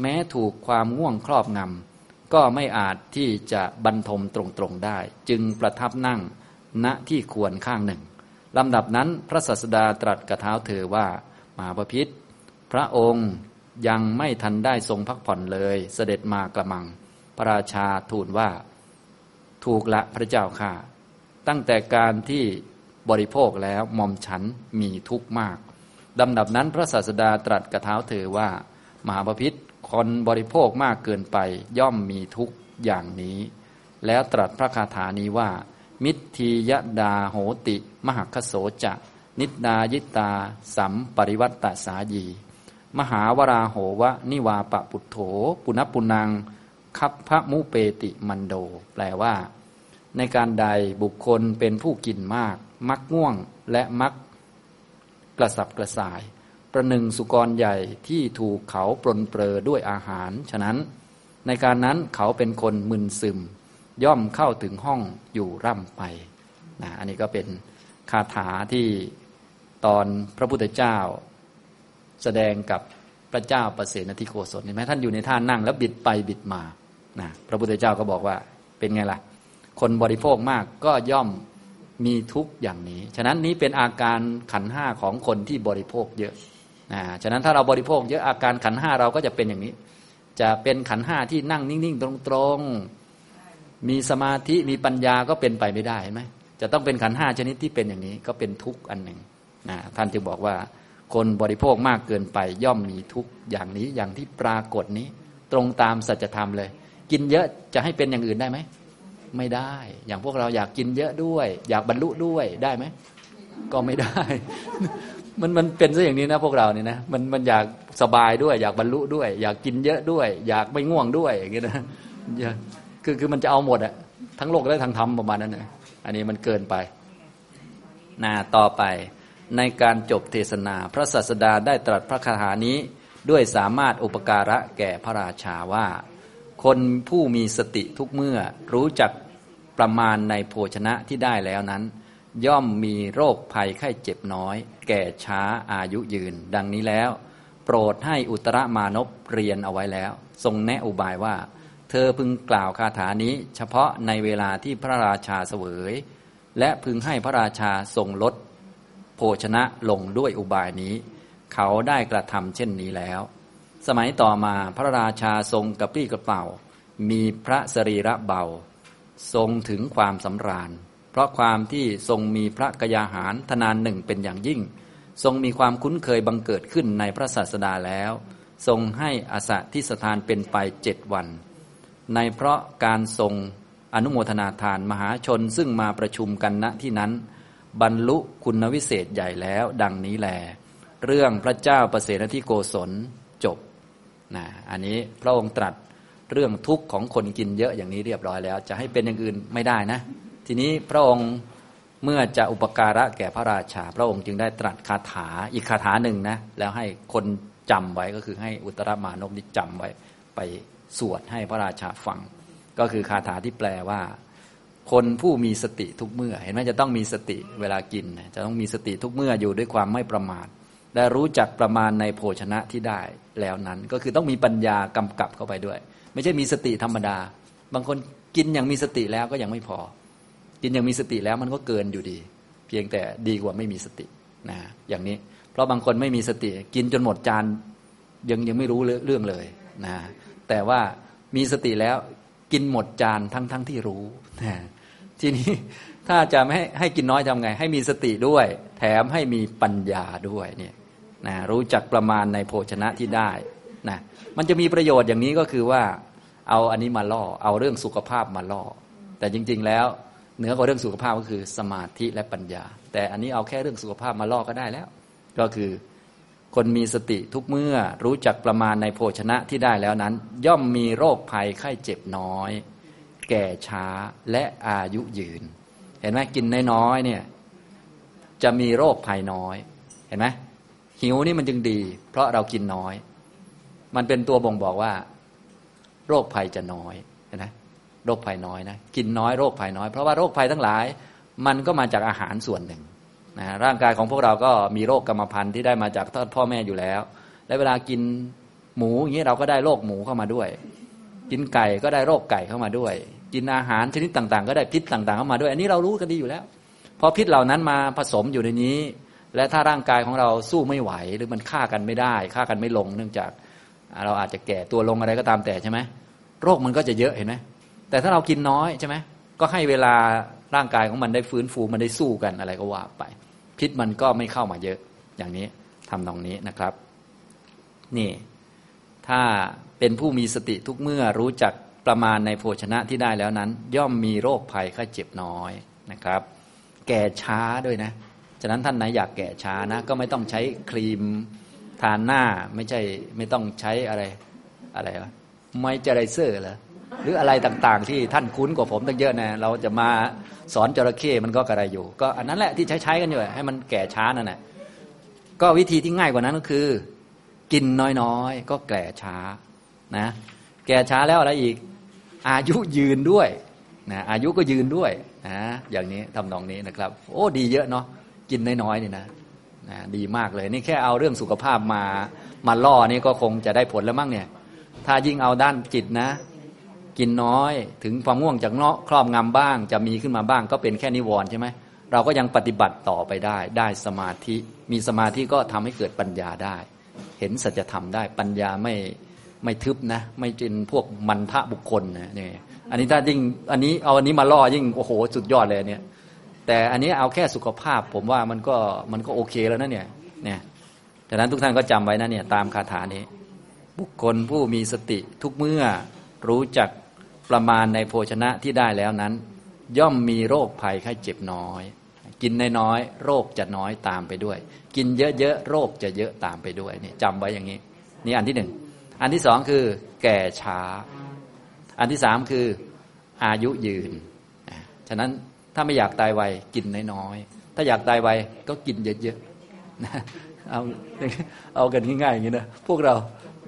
แม้ถูกความง่วงครอบงำก็ไม่อาจที่จะบรรทมตรงๆได้ จึงประทับนั่งณที่ควรข้างหนึ่งลำดับนั้นพระศาสดาตรัสกระเท้าเธอว่ามาพพิษพระองค์ยังไม่ทันได้ทรงพักผ่อนเลย เสด็จมากระมัง พระราชาทูลว่า ถูกละพระเจ้าค่ะ ตั้งแต่การที่บริโภคแล้วมอมฉันมีทุกข์มากลำดับนั้นพระศาสดาตรัสกระเท้าเธอว่า มหาพิษ คนบริโภคมากเกินไปย่อมมีทุกอย่างนี้ แล้วตรัสพระคาถานี้ว่า มิทียดาโหติ มหคโสจะ นิดายิตา สัมปริวัตตสายี มหาวราโหวะ นิวาปะปุถโถ ปุณปุนัง คับพพะมุเปติมันโด แปลว่า ในการใดบุคคลเป็นผู้กินมาก มักง่วงและมักกระสับกระส่าย ประหนึ่งสุกรใหญ่ที่ถูกเขาปลนเปลือด้วยอาหาร ฉะนั้นในการนั้นเขาเป็นคนมึนซึม ย่อมเข้าถึงห้องอยู่ร่ำไปนะอันนี้ก็เป็นคาถาที่ตอนพระพุทธเจ้า แสดงกับพระเจ้าประเสนทิโกศลเห็นไหมท่านอยู่ในท่านั่งแล้วบิดไปบิดมานะพระพุทธเจ้าก็บอกว่าเป็นไงล่ะ คนบริโภคมากก็ย่อมมีทุกข์อย่างนี้ ฉะนั้นนี้เป็นอาการขันห้าของคนที่บริโภคเยอะ นะฉะนั้นถ้าเราบริโภคเยอะอาการขันห้าเราก็จะเป็นอย่างนี้ จะเป็นขันห้าที่นั่งนิ่ง ๆ ตรงๆ มีสมาธิมีปัญญาก็เป็นไปไม่ได้ไหมจะต้องเป็นขันห้าชนิดที่เป็นอย่างนี้ก็เป็นทุกข์อันหนึ่งนะท่านจึงบอกว่า คนบริโภคมากเกินไปย่อมมีทุกข์อย่างนี้อย่างที่ปรากฏนี้ ตรงตามสัจธรรมเลย กินเยอะจะให้เป็นอย่างอื่นได้ไหมไม่ได้ อย่างพวกเราอยากกินเยอะด้วย อยากบรรลุด้วยได้ไหมก็ไม่ได้ มันมันเป็นซะอย่างนี้นะพวกเราเนี่ยนะมันมันอยากสบายด้วย อยากบรรลุด้วย อยากกินเยอะด้วย อยากไม่ง่วงด้วยอย่างเงี้ยนะคือคือมันจะเอาหมดอะทั้งโลกและทั้งธรรมประมาณนั้นนะอันนี้มันเกินไปนาต่อไปในการจบเทศนา พระศาสดาได้ตรัสพระคาถานี้ด้วยสามารถอุปการะแก่พระราชาว่า คนผู้มีสติทุกเมื่อรู้จักประมาณในโภชนะที่ได้แล้วนั้น ย่อมมีโรคภัยไข้เจ็บน้อย แก่ช้าอายุยืน ดังนี้แล้ว โปรดให้อุตรมานพเรียนเอาไว้แล้ว ทรงแนะอุบายว่า เธอพึงกล่าวคาถานี้ เฉพาะในเวลาที่พระราชาเสวย และพึงให้พระราชาทรงลด โภชนะลงด้วยอุบายนี้ เขาได้กระทำเช่นนี้แล้ว สมัยต่อมาพระราชาทรงกระปี้กระเป๋า มีพระสรีระเบา ทรงถึงความสำราญ เพราะความที่ทรงมีพระกยาหารทนานหนึ่งเป็นอย่างยิ่ง ทรงมีความคุ้นเคยบังเกิดขึ้นในพระศาสดาแล้ว ทรงให้อาสะที่สถานเป็นไปเจ็ดวัน ในเพราะการทรงอนุโมทนาทานมหาชนซึ่งมาประชุมกันณที่นั้น บรรลุคุณวิเศษใหญ่แล้ว ดังนี้แลเรื่องพระเจ้าประเสนที่โกศลจบนะอันนี้พระองค์ตรัสเรื่องทุกข์ของคนกินเยอะอย่างนี้เรียบร้อยแล้ว จะให้เป็นอย่างอื่นไม่ได้นะ ทีนี้พระองค์เมื่อจะอุปการะแก่พระราชา พระองค์จึงได้ตรัสคาถาอีกคาถาหนึ่งนะแล้วให้คนจำไว้ก็คือให้อุตรมานพนิจำไว้ไปสวดให้พระราชาฟัง ก็คือคาถาที่แปลว่า คนผู้มีสติทุกเมื่อ เห็นไหมจะต้องมีสติเวลากิน จะต้องมีสติทุกเมื่ออยู่ด้วยความไม่ประมาทและรู้จักประมาณในโภชนะที่ได้แล้วนั้น ก็คือต้องมีปัญญากำกับเข้าไปด้วย ไม่ใช่มีสติธรรมดา บางคนกินอย่างมีสติแล้วก็ยังไม่พอ กินย่างมีสติแล้วมันก็เกินอยู่ดี เพียงแต่ดีกว่าไม่มีสตินะอย่างนี้ เพราะบางคนไม่มีสติ กินจนหมดจานยังยังไม่รู้เรื่องเลยนะแต่ว่ามีสติแล้วกินหมดจานทั้งทั้งที่รู้นะทีนี้ถ้าจะไม่ให้ให้กินน้อยทำไง ให้มีสติด้วย แถมให้มีปัญญาด้วยเนี่ยนะรู้จักประมาณในโภชนะที่ได้นะมันจะมีประโยชน์อย่างนี้ก็คือว่า เอาอันนี้มาล่อ เอาเรื่องสุขภาพมาล่อ แต่จริง ๆ แล้ว เหนือกว่าเรื่องสุขภาพก็คือสมาธิและปัญญา แต่อันนี้เอาแค่เรื่องสุขภาพมาล่อก็ได้แล้ว ก็คือคนมีสติทุกเมื่อรู้จักประมาณในโภชนะที่ได้แล้วนั้น ย่อมมีโรคภัยไข้เจ็บน้อย แก่ช้าและอายุยืน เห็นไหมกินน้อยๆเนี่ยจะมีโรคภัยน้อย เห็นไหมหิวนี่มันจึงดี เพราะเรากินน้อย มันเป็นตัวบ่งบอกว่า โรคภัยจะน้อยเห็นไหม โรคภัยน้อยนะกินน้อยโรคภัยน้อย เพราะว่าโรคภัยทั้งหลาย มันก็มาจากอาหารส่วนหนึ่งนะร่างกายของพวกเราก็มีโรคกรรมพันธุ์ที่ได้มาจากพ่อแม่อยู่แล้ว และเวลากินหมูอย่างนี้เราก็ได้โรคหมูเข้ามาด้วย กินไก่ก็ได้โรคไก่เข้ามาด้วย กินอาหารชนิดต่างๆ ก็ได้พิษต่างๆเข้ามาด้วย อันนี้เรารู้กันดีอยู่แล้วพอพิษเหล่านั้นมาผสมอยู่ในนี้ และถ้าร่างกายของเราสู้ไม่ไหว หรือมันฆ่ากันไม่ได้ฆ่ากันไม่ลง เนื่องจากเราอาจจะแก่ตัวลงอะไรก็ตามแต่ใช่ไหมโรคมันก็จะเยอะเห็นไหม แต่ถ้าเรากินน้อยใช่ไหมก็ให้เวลาร่างกายของมันได้ฟื้นฟูมันได้สู้กันอะไรก็ว่าไป พิษมันก็ไม่เข้ามาเยอะอย่างนี้ทำตรงนี้นะครับ นี่ ถ้าเป็นผู้มีสติทุกเมื่อรู้จักประมาณในโภชนะที่ได้แล้วนั้น ย่อมมีโรคภัยไข้เจ็บน้อยนะครับ แก่ช้าด้วยนะ ฉะนั้นท่านไหนอยากแก่ช้านะ ก็ไม่ต้องใช้ครีมทานหน้าไม่ใช่ไม่ต้องใช้อะไรอะไรวะไมเจอไรเซอร์เหรอ หรืออะไรต่างๆ ที่ท่านคุ้นกว่าผมตั้งเยอะนะเราจะมาสอนจระเข้มันก็กระไรอยู่ ก็อันนั้นแหละที่ใช้ใช้กันอยู่ให้มันแก่ช้านั่นแหละก็วิธีที่ง่ายกว่านั้นก็คือ กินน้อยๆ ก็แก่ช้านะ แก่ช้าแล้วอะไรอีก อายุยืนด้วยนะอายุก็ยืนด้วยนะอย่างนี้ทำนองนี้นะครับ โอ้ดีเยอะเนาะกินน้อยๆนี่นะนะดีมากเลยนี่แค่เอาเรื่องสุขภาพมามาล่อนี่ก็คงจะได้ผลแล้วมั้งเนี่ย ถ้ายิ่งเอาด้านจิตนะ กินน้อย ถึงความง่วงจากเนาะครอบงำบ้าง จะมีขึ้นมาบ้าง ก็เป็นแค่นิวรณ์ใช่ไหมเราก็ยังปฏิบัติต่อไปได้ ได้สมาธิ มีสมาธิก็ทำให้เกิดปัญญาได้ เห็นสัจธรรมได้ปัญญาไม่ไม่ทึบนะ ไม่เป็นพวกมันทะบุคคลนะนี่อันนี้ถ้ายิ่งอันนี้เอาอันนี้มาล่อยิ่งโอ้โหสุดยอดเลยเนี่ย แต่อันนี้เอาแค่สุขภาพ ผมว่ามันก็มันก็โอเคแล้วนะเนี่ยเนี่ยดังนั้นทุกท่านก็จำไว้นะเนี่ยตามคาถานี้ บุคคลผู้มีสติทุกเมื่อรู้จัก ประมาณในโภชนะที่ได้แล้วนั้น ย่อมมีโรคภัยไข้เจ็บน้อย กินน้อยๆโรคจะน้อยตามไปด้วย กินเยอะๆโรคจะเยอะตามไปด้วยนี่จำไว้อย่างนี้ นี่อันที่หนึ่งอันที่สองคือ แก่ช้า อันที่สามคืออายุยืนฉะนั้นถ้าไม่อยากตายไวกินน้อยๆถ้าอยากตายไวก็กินเยอะๆเอาเอากันง่ายๆอย่างนี้นะพวกเรา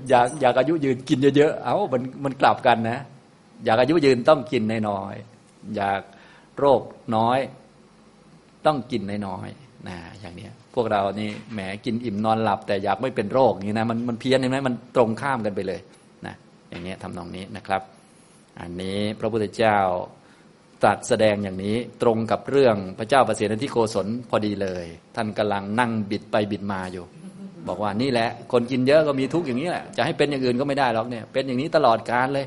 อยากอยากอายุยืนกินเยอะๆเอามันมันกลับกันนะ อยากอายุยืนต้องกินน้อยๆอยากโรคน้อยต้องกินน้อยๆนะอย่างเนี้ยพวกเรานี่แหมกินอิ่มนอนหลับ แต่อยากไม่เป็นโรคนี้นะมันมันเพี้ยนใช่ไหมมันตรงข้ามกันไปเลยนะอย่างเนี้ยทำนองนี้นะครับ อันนี้พระพุทธเจ้าตรัสแสดงอย่างนี้ตรงกับเรื่องพระเจ้าประเสนที่โกศลพอดีเลย ท่านกำลังนั่งบิดไปบิดมาอยู่ บอกว่านี่แหละ คนกินเยอะก็มีทุกข์อย่างนี้แหละจะให้เป็นอย่างอื่นก็ไม่ได้หรอกเนี่ยเป็นอย่างนี้ตลอดกาลเลย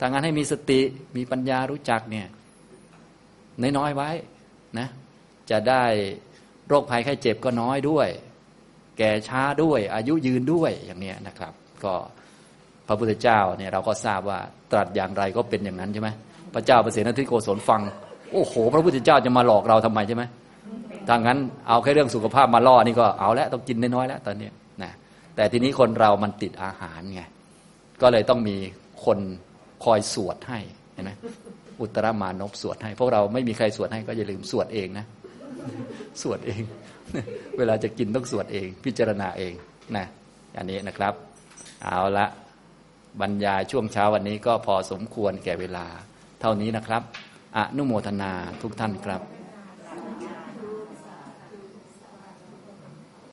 ทางั้นให้มีสติมีปัญญารู้จักเนี่ยน้อยๆไว้นะจะได้โรคภัยไข้เจ็บก็น้อยด้วย แก่ช้าด้วย อายุยืนด้วยอย่างนี้นะครับ ก็พระพุทธเจ้าเนี่ยเราก็ทราบว่าตรัสอย่างไรก็เป็นอย่างนั้นใช่ไหมพระเจ้าประเสนทิโกศลฟัง โอ้โห พระพุทธเจ้าจะมาหลอกเราทำไมใช่ไหมถ้างั้นเอาแค่เรื่องสุขภาพมาล่อนี่ก็เอาแล้วต้องกินน้อยๆแล้วตอนนี้นะแต่ทีนี้คนเรามันติดอาหารไงก็เลยต้องมีคน คอยสวดให้เห็นไหมอุตรมานพสวดให้ พวกเราไม่มีใครสวดให้ก็อย่าลืมสวดเองนะ สวดเอง เวลาจะกินต้องสวดเอง พิจารณาเองนะอันนี้นะครับ เอาละบรรยายช่วงเช้าวันนี้ก็พอสมควรแก่เวลา เท่านี้นะครับ อนุโมทนาทุกท่านครับ